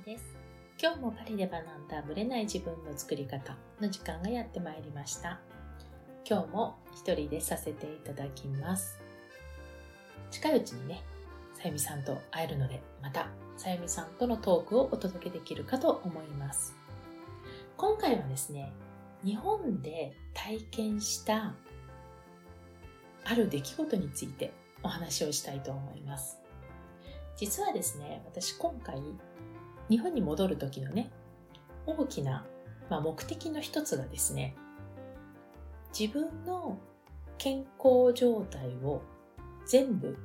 きです。今日もパリで学んだブレない自分の作り方の時間がやってまいりました。今日も一人でさせていただきます。近いうちにね、さゆみさんと会えるので、またさゆみさんとのトークをお届けできるかと思います。今回はですね、日本で体験したある出来事についてお話をしたいと思います。実はですね、私今回、日本に戻る時のね、大きな、まあ、目的の一つがですね、自分の健康状態を全部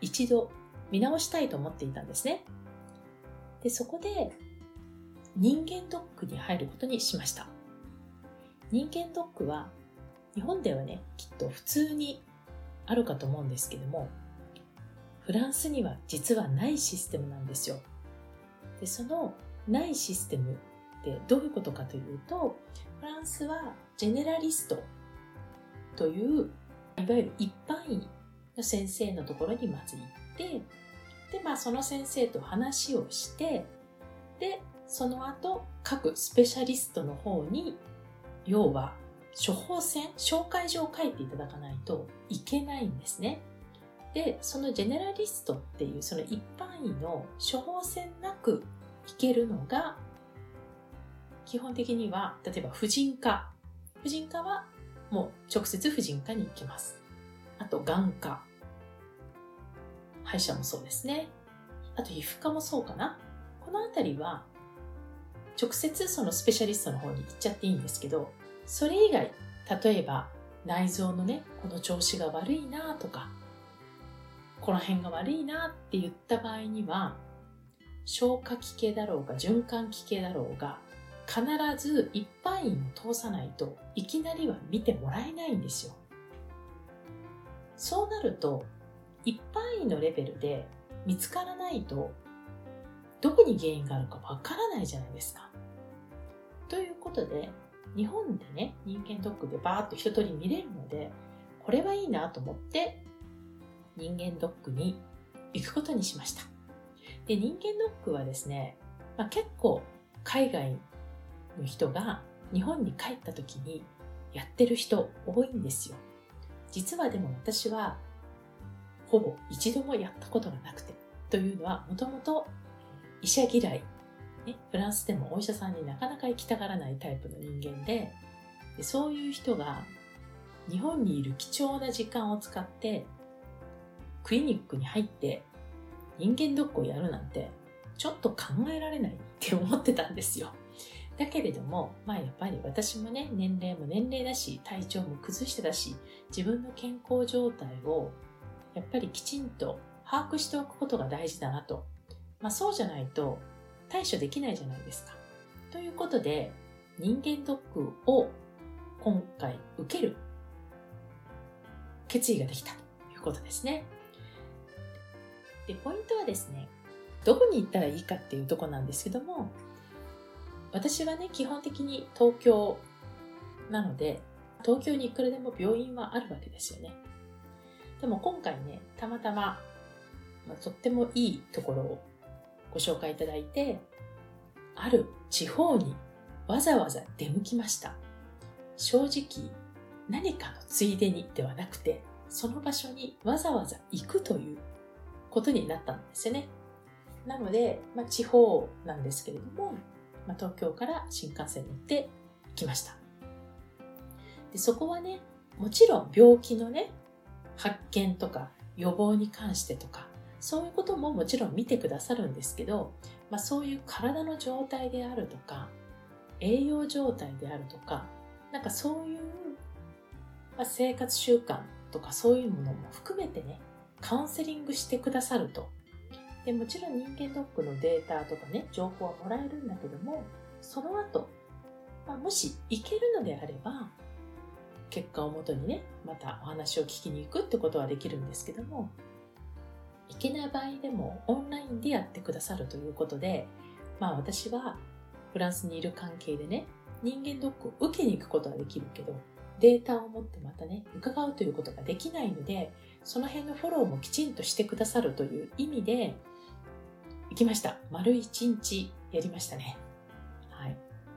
一度見直したいと思っていたんですね。で、そこで人間ドックに入ることにしました。人間ドックは日本ではね、きっと普通にあるかと思うんですけども、フランスには実はないシステムなんですよ。でそのないシステムってどういうことかというと、フランスはジェネラリストといういわゆる一般医の先生のところにまず行って、で、まあその先生と話をして、で、その後各スペシャリストの方に、要は処方箋、紹介状を書いていただかないといけないんですね。で、そのジェネラリストっていうその一般医の処方箋なく引けるのが、基本的には、例えば婦人科。婦人科はもう直接婦人科に行きます。あと、眼科。歯医者もそうですね。あと、皮膚科もそうかな。このあたりは、直接そのスペシャリストの方に行っちゃっていいんですけど、それ以外、例えば内臓のね、この調子が悪いなとか、この辺が悪いなって言った場合には、消化器系だろうが循環器系だろうが、必ず一般院を通さないといきなりは見てもらえないんですよ。そうなると、一般院のレベルで見つからないと、どこに原因があるかわからないじゃないですか。ということで、日本でね、人間ドックでバーッと一通り見れるので、これはいいなと思って人間ドックに行くことにしました。で、人間ドックはですね、まあ、結構海外の人が日本に帰った時にやってる人多いんですよ。実はでも私はほぼ一度もやったことがなくて、というのはもともと医者嫌い、ね、フランスでもお医者さんになかなか行きたがらないタイプの人間で、でそういう人が日本にいる貴重な時間を使ってクリニックに入って人間ドックをやるなんてちょっと考えられないって思ってたんですよ。だけれども、まあやっぱり私もね、年齢も年齢だし、体調も崩してたし、自分の健康状態をやっぱりきちんと把握しておくことが大事だなと。まあそうじゃないと対処できないじゃないですか。ということで、人間ドックを今回受ける決意ができたということですね。で、ポイントはですね、どこに行ったらいいかっていうとこなんですけども、私はね、基本的に東京なので、東京にいくらでも病院はあるわけですよね。でも今回ね、たまたま、まあ、とってもいいところをご紹介いただいて、ある地方にわざわざ出向きました。正直、何かのついでにではなくて、その場所にわざわざ行くということになったんですよね。なので、まあ、地方なんですけれども、まあ、東京から新幹線に乗ってきました。でそこはね、もちろん病気のね、発見とか予防に関してとか、そういうことももちろん見てくださるんですけど、まあ、そういう体の状態であるとか、栄養状態であるとか、なんかそういう、まあ、生活習慣とかそういうものも含めてね、カウンセリングしてくださると。でもちろん人間ドックのデータとかね、情報はもらえるんだけども、その後、まあ、もし行けるのであれば、結果をもとにね、またお話を聞きに行くってことはできるんですけども、行けない場合でもオンラインでやってくださるということで、まあ私はフランスにいる関係でね、人間ドックを受けに行くことはできるけど、データを持ってまたね、伺うということができないので、その辺のフォローもきちんとしてくださるという意味で、行きました。丸1日やりましたね。はい。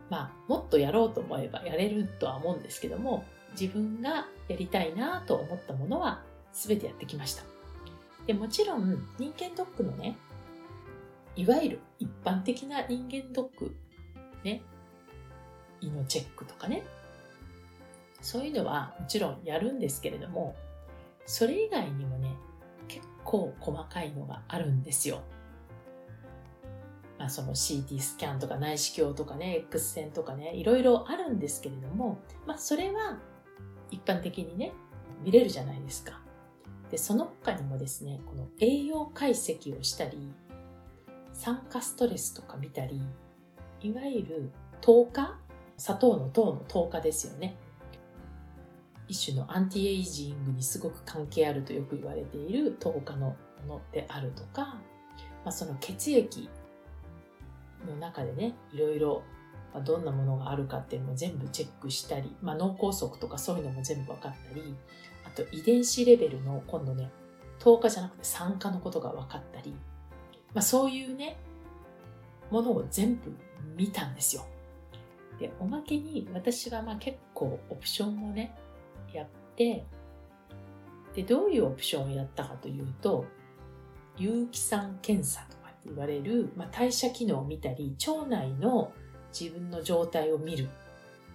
まあ、もっとやろうと思えばやれるとは思うんですけども、自分がやりたいなと思ったものは全てやってきました。でもちろん人間ドックのね、いわゆる一般的な人間ドック、ね、胃のチェックとかね、そういうのはもちろんやるんですけれども、それ以外にもね、結構細かいのがあるんですよ。まあ、その CT スキャンとか内視鏡とかね、X 線とかね、いろいろあるんですけれども、まあ、それは一般的にね、見れるじゃないですか。で、その他にもですね、この栄養解析をしたり、酸化ストレスとか見たり、いわゆる糖化？砂糖の糖の糖化ですよね。一種のアンティエイジングにすごく関係あるとよく言われている糖化のものであるとか、まあ、その血液の中でね、いろいろどんなものがあるかっていうのも全部チェックしたり、まあ、脳梗塞とかそういうのも全部分かったり、あと遺伝子レベルの今度ね、糖化じゃなくて酸化のことが分かったり、まあ、そういうね、ものを全部見たんですよ。で、おまけに私はまあ結構オプションをね、やって、で、どういうオプションをやったかというと、有機酸検査とかって言われる、まあ、代謝機能を見たり、腸内の自分の状態を見る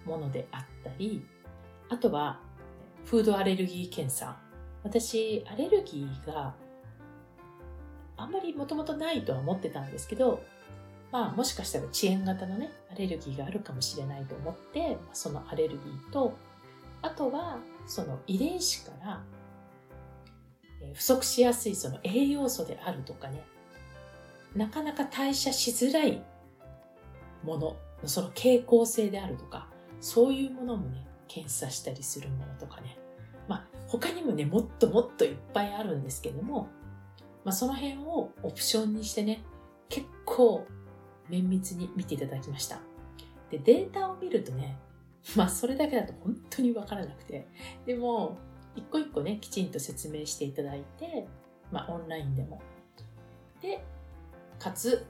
ものであったり、あとは、フードアレルギー検査。私、アレルギーがあんまりもともとないとは思ってたんですけど、まあもしかしたら遅延型のね、アレルギーがあるかもしれないと思ってま、そのアレルギーと、あとはその遺伝子から不足しやすいその栄養素であるとかね、なかなか代謝しづらいものの、その傾向性であるとか、そういうものもね、検査したりするものとかね。まあ他にもね、もっともっといっぱいあるんですけども、まあその辺をオプションにしてね、結構綿密に見ていただきました。で、データを見るとね、まあそれだけだと本当にわからなくて、でも、一個一個ね、きちんと説明していただいて、まあオンラインでも。で、かつ、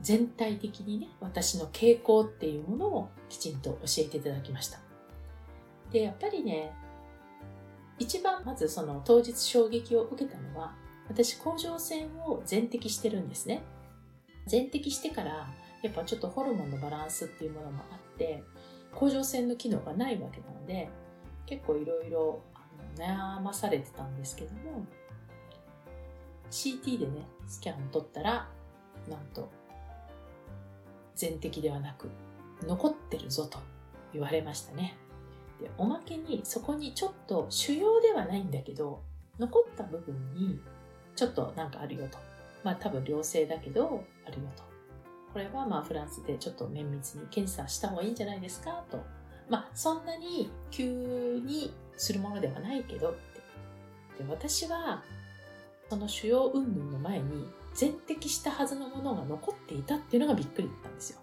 全体的にね、私の傾向っていうものをきちんと教えていただきました。で、やっぱりね、一番まずその当日衝撃を受けたのは、私甲状腺を全摘してるんですね。全摘してからやっぱちょっとホルモンのバランスっていうものもあって甲状腺の機能がないわけなので結構いろいろ悩まされてたんですけども CT でねスキャンを取ったらなんと全摘ではなく残ってるぞと言われましたねでおまけにそこにちょっと腫瘍ではないんだけど残った部分にちょっとなんかあるよとまあ多分良性だけどあるよと。これはまあフランスでちょっと綿密に検査した方がいいんじゃないですかと。まあそんなに急にするものではないけどって。で私はその腫瘍云々の前に全摘したはずのものが残っていたっていうのがびっくりだったんですよ。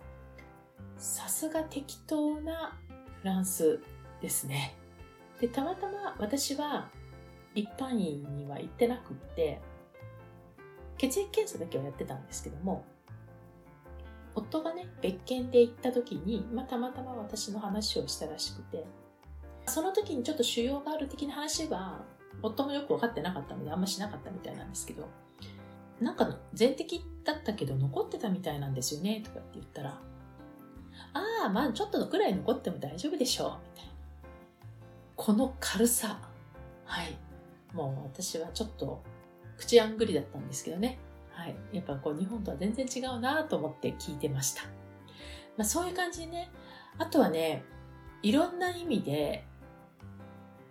さすが適当なフランスですね。で、たまたま私は一般院には行ってなくって、血液検査だけはやってたんですけども、夫がね、別件で行った時に、まあ、たまたま私の話をしたらしくて、その時にちょっと腫瘍がある的な話は、夫もよく分かってなかったので、あんましなかったみたいなんですけど、なんか全摘だったけど残ってたみたいなんですよね、とかって言ったら、ああ、まあちょっとくらい残っても大丈夫でしょう、みたいな。この軽さ。はい。もう私はちょっと口あんぐりだったんですけどね。はい。やっぱこう日本とは全然違うなと思って聞いてました。まあそういう感じでね。あとはね、いろんな意味で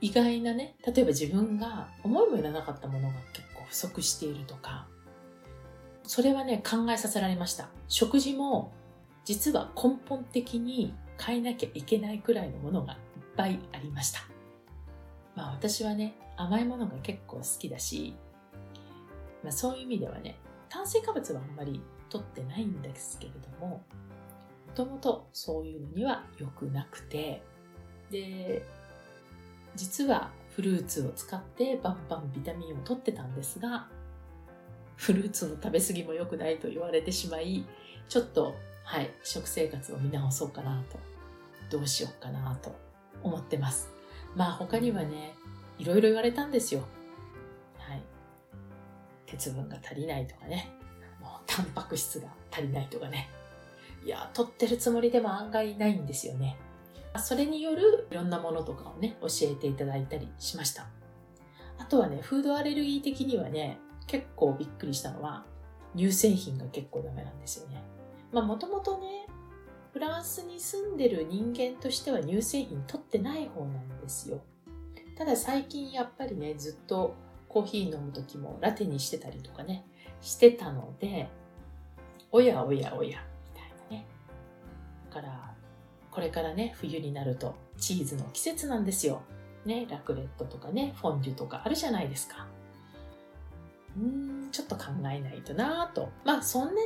意外なね、例えば自分が思いもよらなかったものが結構不足しているとか、それはね、考えさせられました。食事も実は根本的に変えなきゃいけないくらいのものがいっぱいありました。まあ私はね、甘いものが結構好きだし、まあ、そういう意味ではね、炭水化物はあんまり取ってないんですけれども、もともとそういうのには良くなくて、で、実はフルーツを使ってバンバンビタミンを取ってたんですが、フルーツの食べ過ぎも良くないと言われてしまい、ちょっと、はい、食生活を見直そうかなと、どうしようかなと思ってます。まあ他にはね、いろいろ言われたんですよ。鉄分が足りないとかね。もうタンパク質が足りないとかね。いや、取ってるつもりでも案外ないんですよね。それによるいろんなものとかをね、教えていただいたりしました。あとはね、フードアレルギー的にはね、結構びっくりしたのは、乳製品が結構ダメなんですよね。まあもともとね、フランスに住んでる人間としては乳製品取ってない方なんですよ。ただ最近やっぱりね、ずっとコーヒー飲む時もラテにしてたりとかね、してたので、おやおやおや、みたいなね。だから、これからね、冬になるとチーズの季節なんですよ。ね、ラクレットとかね、フォンデュとかあるじゃないですか。うーん、ちょっと考えないとなぁと。まあそんなにね、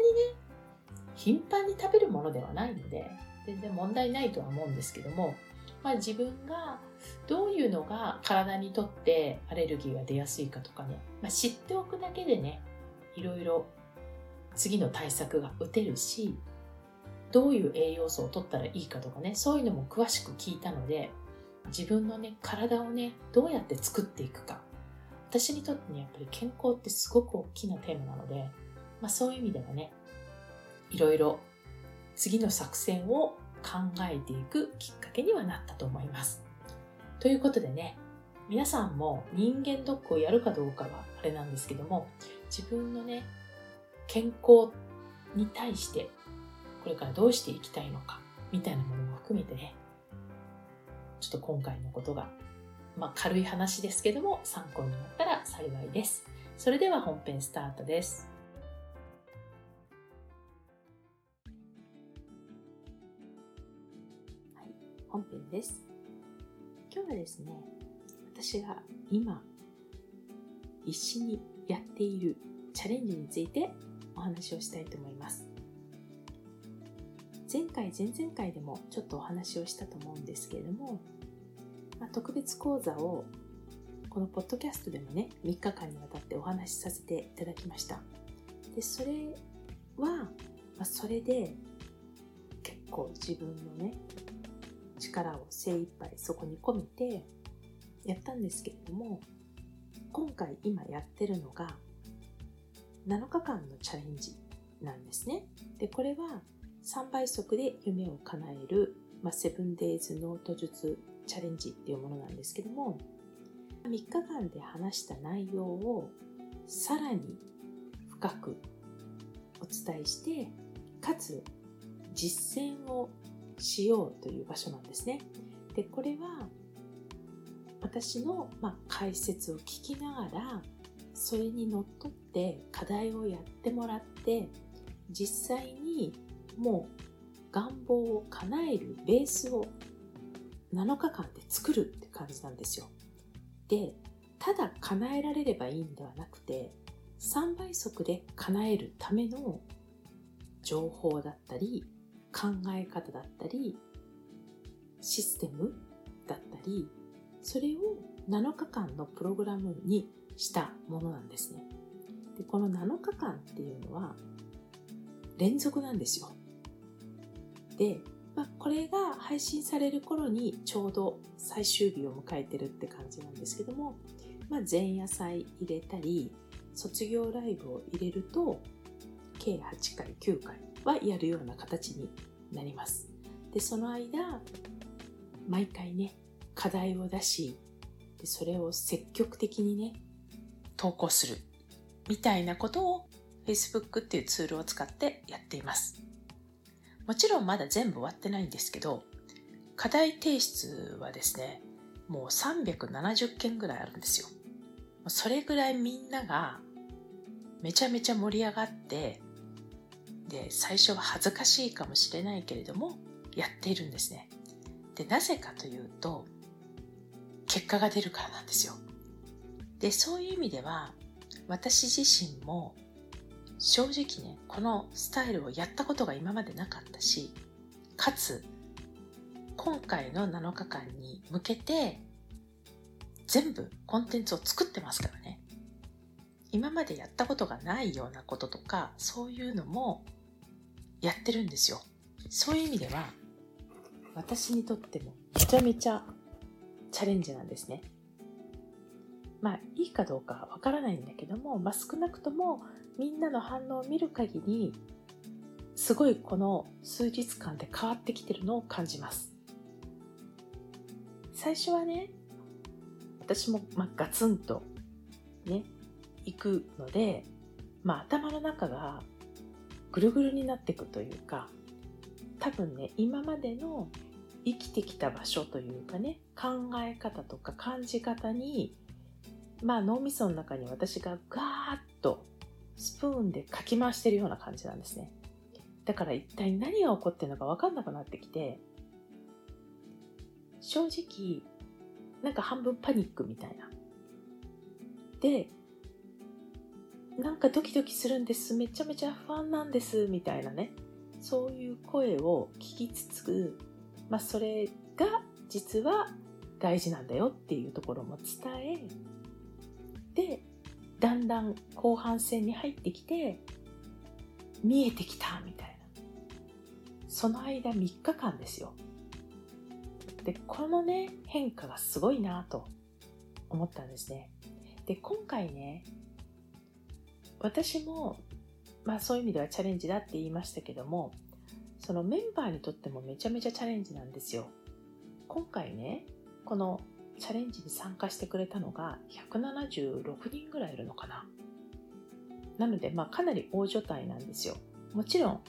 頻繁に食べるものではないので、全然問題ないとは思うんですけども、まあ自分がどういうのが体にとってアレルギーが出やすいかとかね、まあ、知っておくだけでね、いろいろ次の対策が打てるし、どういう栄養素を取ったらいいかとかね、そういうのも詳しく聞いたので、自分のね、体をね、どうやって作っていくか。私にとってね、やっぱり健康ってすごく大きなテーマなので、まあそういう意味ではね、いろいろ次の作戦を考えていくきっかけにはなったと思います。ということでね、皆さんも人間ドックをやるかどうかはあれなんですけども、自分のね、健康に対してこれからどうしていきたいのか、みたいなものも含めてね、ちょっと今回のことが、まあ軽い話ですけども参考になったら幸いです。それでは本編スタートです。はい、本編です。今日はですね、私が今必死にやっているチャレンジについてお話をしたいと思います。前回前々回でもちょっとお話をしたと思うんですけれども、まあ、特別講座をこのポッドキャストでもね3日間にわたってお話しさせていただきましたでそれは、まあ、それで結構自分のね力を精一杯そこに込めてやったんですけれども今回今やってるのが7日間のチャレンジなんですね。でこれは3倍速で夢を叶える、まあ、セブンデイズノート術チャレンジっていうものなんですけども3日間で話した内容をさらに深くお伝えしてかつ実践をしようという場所なんですね。でこれは私の、まあ、解説を聞きながらそれにのっとって課題をやってもらって実際にもう願望を叶えるベースを7日間で作るって感じなんですよ。で、ただ叶えられればいいんではなくて、3倍速で叶えるための情報だったり、考え方だったり、システムだったり、それを7日間のプログラムにしたものなんですね。で、この7日間っていうのは連続なんですよ。で、まあ、これが配信される頃にちょうど最終日を迎えてるって感じなんですけども、まあ、前夜祭入れたり卒業ライブを入れると計8回9回はやるような形になりますでその間毎回ね課題を出しでそれを積極的にね投稿するみたいなことを Facebook っていうツールを使ってやっていますもちろんまだ全部終わってないんですけど、課題提出はですね、もう370件ぐらいあるんですよ。それぐらいみんながめちゃめちゃ盛り上がって、で、最初は恥ずかしいかもしれないけれども、やっているんですね。で、なぜかというと、結果が出るからなんですよ。で、そういう意味では、私自身も正直ねこのスタイルをやったことが今までなかったしかつ今回の7日間に向けて全部コンテンツを作ってますからね今までやったことがないようなこととかそういうのもやってるんですよ。そういう意味では私にとってもめちゃめちゃチャレンジなんですね。まあいいかどうかわからないんだけども、まあ、少なくともみんなの反応を見る限りすごいこの数日間で変わってきてるのを感じます。最初はね私もまあガツンとね行くので、まあ、頭の中がぐるぐるになっていくというか多分ね今までの生きてきた場所というかね考え方とか感じ方にまあ脳みその中に私がガーッとスプーンでかき回してるような感じなんですね。だから一体何が起こってるのか分かんなくなってきて正直なんか半分パニックみたいな。でなんかドキドキするんです。めちゃめちゃ不安なんです。みたいなね。そういう声を聞きつつ、まあ、それが実は大事なんだよっていうところも伝えでだんだん後半戦に入ってきて見えてきたみたいな。その間3日間ですよ。でこのね変化がすごいなと思ったんですね。で今回ね私も、まあそういう意味ではチャレンジだって言いましたけども、そのメンバーにとってもめちゃめちゃチャレンジなんですよ。今回ね、このチャレンジに参加してくれたのが176人ぐらいいるのかな。なので、まあかなり大所帯なんですよ。もちろん、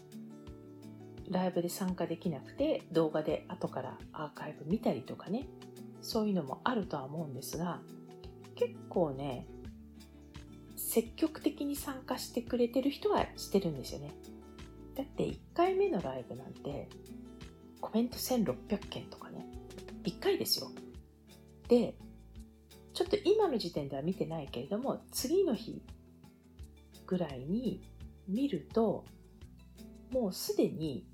ライブで参加できなくて動画で後からアーカイブ見たりとかね、そういうのもあるとは思うんですが、結構ね、積極的に参加してくれてる人はしてるんですよね。だって1回目のライブなんてコメント1600件とかね、1回ですよ。で、ちょっと今の時点では見てないけれども、次の日ぐらいに見ると、もうすでに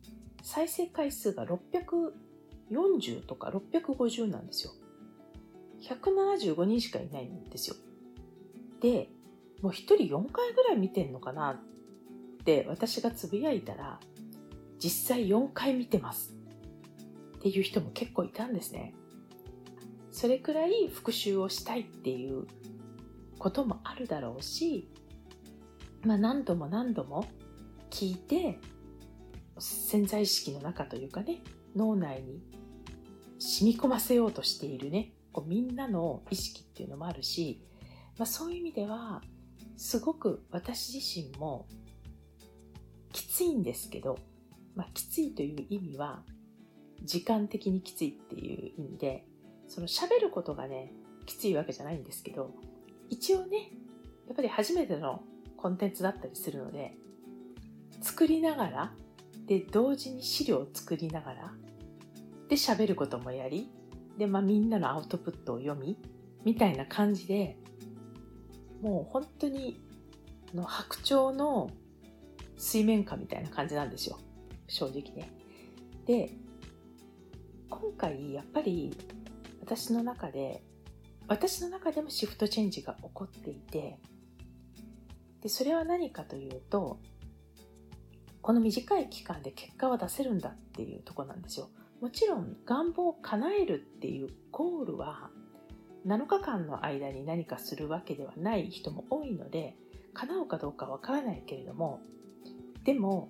再生回数が640とか650なんですよ。175人しかいないんですよ。で、もう1人4回ぐらい見てんのかなって私がつぶやいたら実際4回見てます。っていう人も結構いたんですね。それくらい復習をしたいっていうこともあるだろうし、まあ、何度も何度も聞いて潜在意識の中というかね脳内に染み込ませようとしているねこうみんなの意識っていうのもあるし、まあ、そういう意味ではすごく私自身もきついんですけど、まあ、きついという意味は時間的にきついっていう意味でその喋ることがねきついわけじゃないんですけど一応ねやっぱり初めてのコンテンツだったりするので作りながらで同時に資料を作りながらで喋ることもやりで、まあ、みんなのアウトプットを読みみたいな感じでもう本当にの白鳥の水面下みたいな感じなんですよ正直ね。で今回やっぱり私の中で私の中でもシフトチェンジが起こっていてでそれは何かというとこの短い期間で結果は出せるんだっていうとこなんですよ。もちろん願望を叶えるっていうゴールは7日間の間に何かするわけではない人も多いので叶うかどうかわからないけれどもでも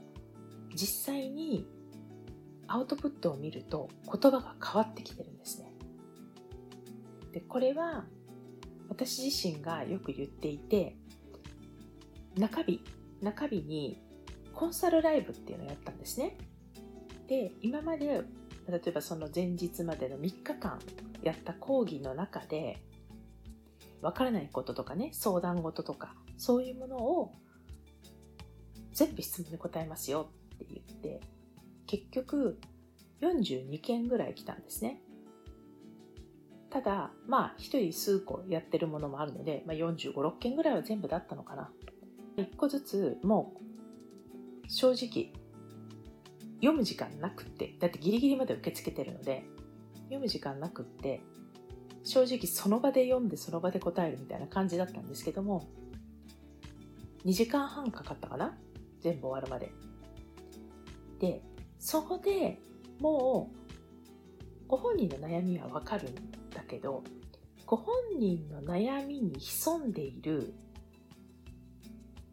実際にアウトプットを見ると言葉が変わってきてるんですね。でこれは私自身がよく言っていて中日中日にコンサルライブっていうのをやったんですね。で今まで例えばその前日までの3日間やった講義の中でわからないこととかね相談事とかそういうものを全部質問に答えますよって言って結局42件ぐらい来たんですね。ただまあ1人数個やってるものもあるので、まあ、45、6件ぐらいは全部だったのかな。1個ずつもう正直読む時間なくってだってギリギリまで受け付けてるので読む時間なくって正直その場で読んでその場で答えるみたいな感じだったんですけども2時間半かかったかな？全部終わるまで。で、そこでもうご本人の悩みはわかるんだけど、ご本人の悩みに潜んでいる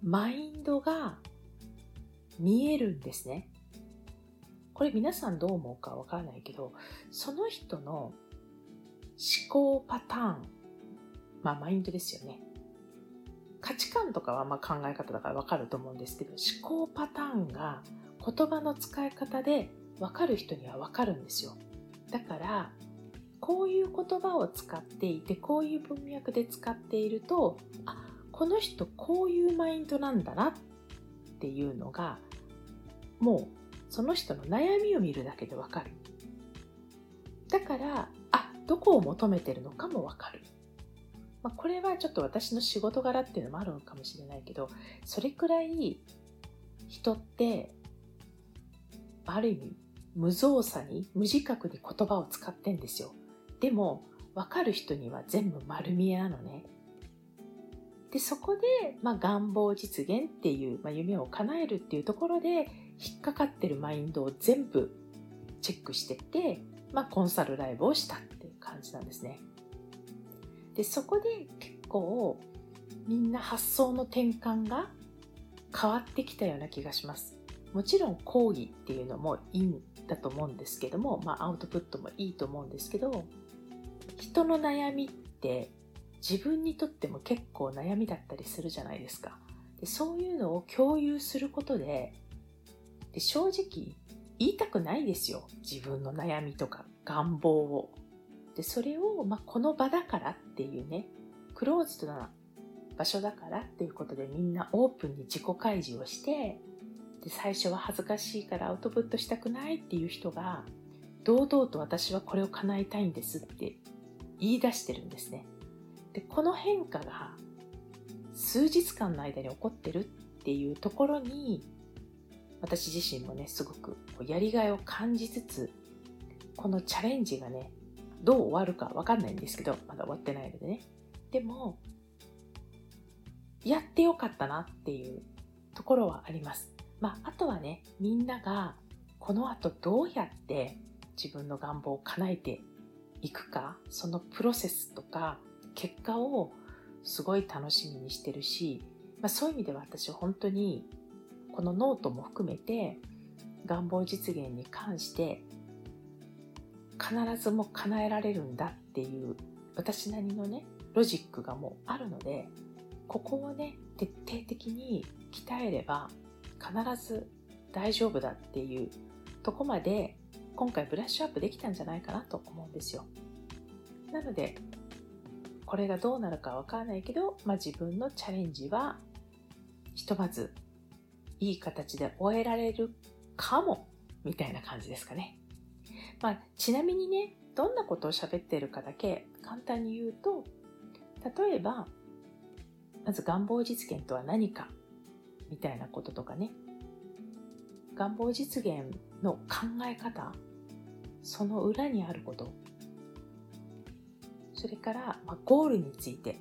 マインドが見えるんですね。これ皆さんどう思うかわからないけど、その人の思考パターン、まあマインドですよね。価値観とかはまあ考え方だからわかると思うんですけど、思考パターンが言葉の使い方でわかる人にはわかるんですよ。だから、こういう言葉を使っていて、こういう文脈で使っていると、あ、この人こういうマインドなんだなっていうのがもうその人の悩みを見るだけでわかる。だからあどこを求めてるのかもわかる、まあ、これはちょっと私の仕事柄っていうのもあるのかもしれないけどそれくらい人ってある意味無造作に無自覚に言葉を使ってんですよ。でも分かる人には全部丸見えなのね。でそこで、まあ、願望実現っていう、まあ、夢を叶えるっていうところで引っかかってるマインドを全部チェックしてって、まあ、コンサルライブをしたっていう感じなんですね。でそこで結構みんな発想の転換が変わってきたような気がします。もちろん講義っていうのもいいんだと思うんですけども、まあ、アウトプットもいいと思うんですけど人の悩みって自分にとっても結構悩みだったりするじゃないですか。でそういうのを共有することでで正直言いたくないですよ自分の悩みとか願望を。でそれを、まあ、この場だからっていうねクローズドな場所だからっていうことでみんなオープンに自己開示をしてで最初は恥ずかしいからアウトプットしたくないっていう人が堂々と私はこれを叶えたいんですって言い出してるんですね。でこの変化が数日間の間に起こってるっていうところに私自身もねすごくやりがいを感じつつこのチャレンジがねどう終わるかわかんないんですけどまだ終わってないのでね。でもやってよかったなっていうところはあります。まああとはねみんながこの後どうやって自分の願望を叶えていくかそのプロセスとか結果をすごい楽しみにしてるし、まあ、そういう意味では私本当にこのノートも含めて願望実現に関して必ずも叶えられるんだっていう私なりのねロジックがもうあるのでここをね徹底的に鍛えれば必ず大丈夫だっていうとこまで今回ブラッシュアップできたんじゃないかなと思うんですよ。なのでこれがどうなるかわからないけど、まあ、自分のチャレンジはひとまずいい形で終えられるかもみたいな感じですかね。まあ、ちなみにね、どんなことを喋ってるかだけ簡単に言うと、例えば、まず願望実現とは何かみたいなこととかね、願望実現の考え方、その裏にあることそれから、まあ、ゴールについて。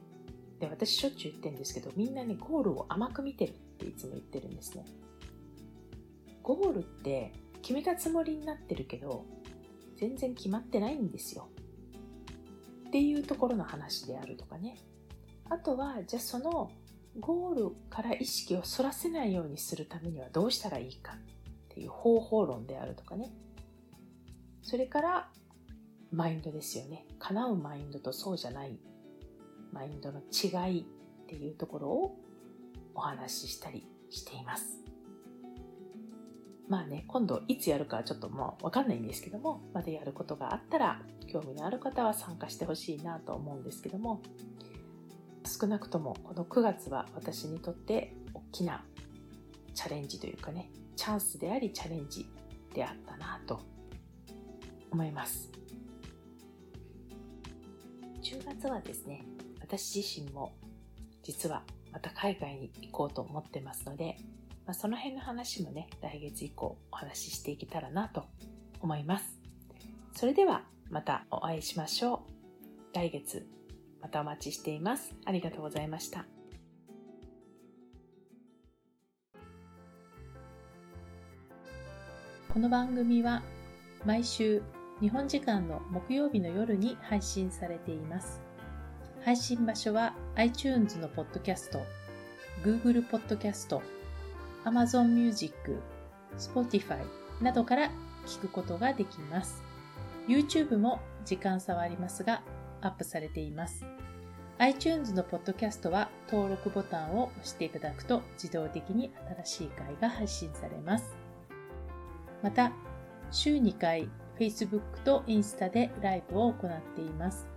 で、私しょっちゅう言ってるんですけど、みんなね、ゴールを甘く見てるっていつも言ってるんですね。ゴールって決めたつもりになってるけど、全然決まってないんですよ。っていうところの話であるとかね。あとは、じゃあそのゴールから意識をそらせないようにするためにはどうしたらいいかっていう方法論であるとかね。それから、マインドですよね。叶うマインドとそうじゃないマインドの違いっていうところをお話ししたりしています。まあね、今度いつやるかはちょっともうわかんないんですけども、まだやることがあったら興味のある方は参加してほしいなと思うんですけども、少なくともこの9月は私にとって大きなチャレンジというかね、チャンスでありチャレンジであったなと思います。10月はですね、私自身も実はまた海外に行こうと思ってますので、まあ、その辺の話もね、来月以降お話ししていけたらなと思います。それではまたお会いしましょう。来月またお待ちしています。ありがとうございました。この番組は毎週日本時間の木曜日の夜に配信されています。配信場所は iTunes のポッドキャスト、Google ポッドキャスト、Amazon Music、Spotify などから聞くことができます。YouTube も時間差はありますがアップされています。iTunes のポッドキャストは登録ボタンを押していただくと自動的に新しい回が配信されます。また、週2回 Facebook とインスタでライブを行っています。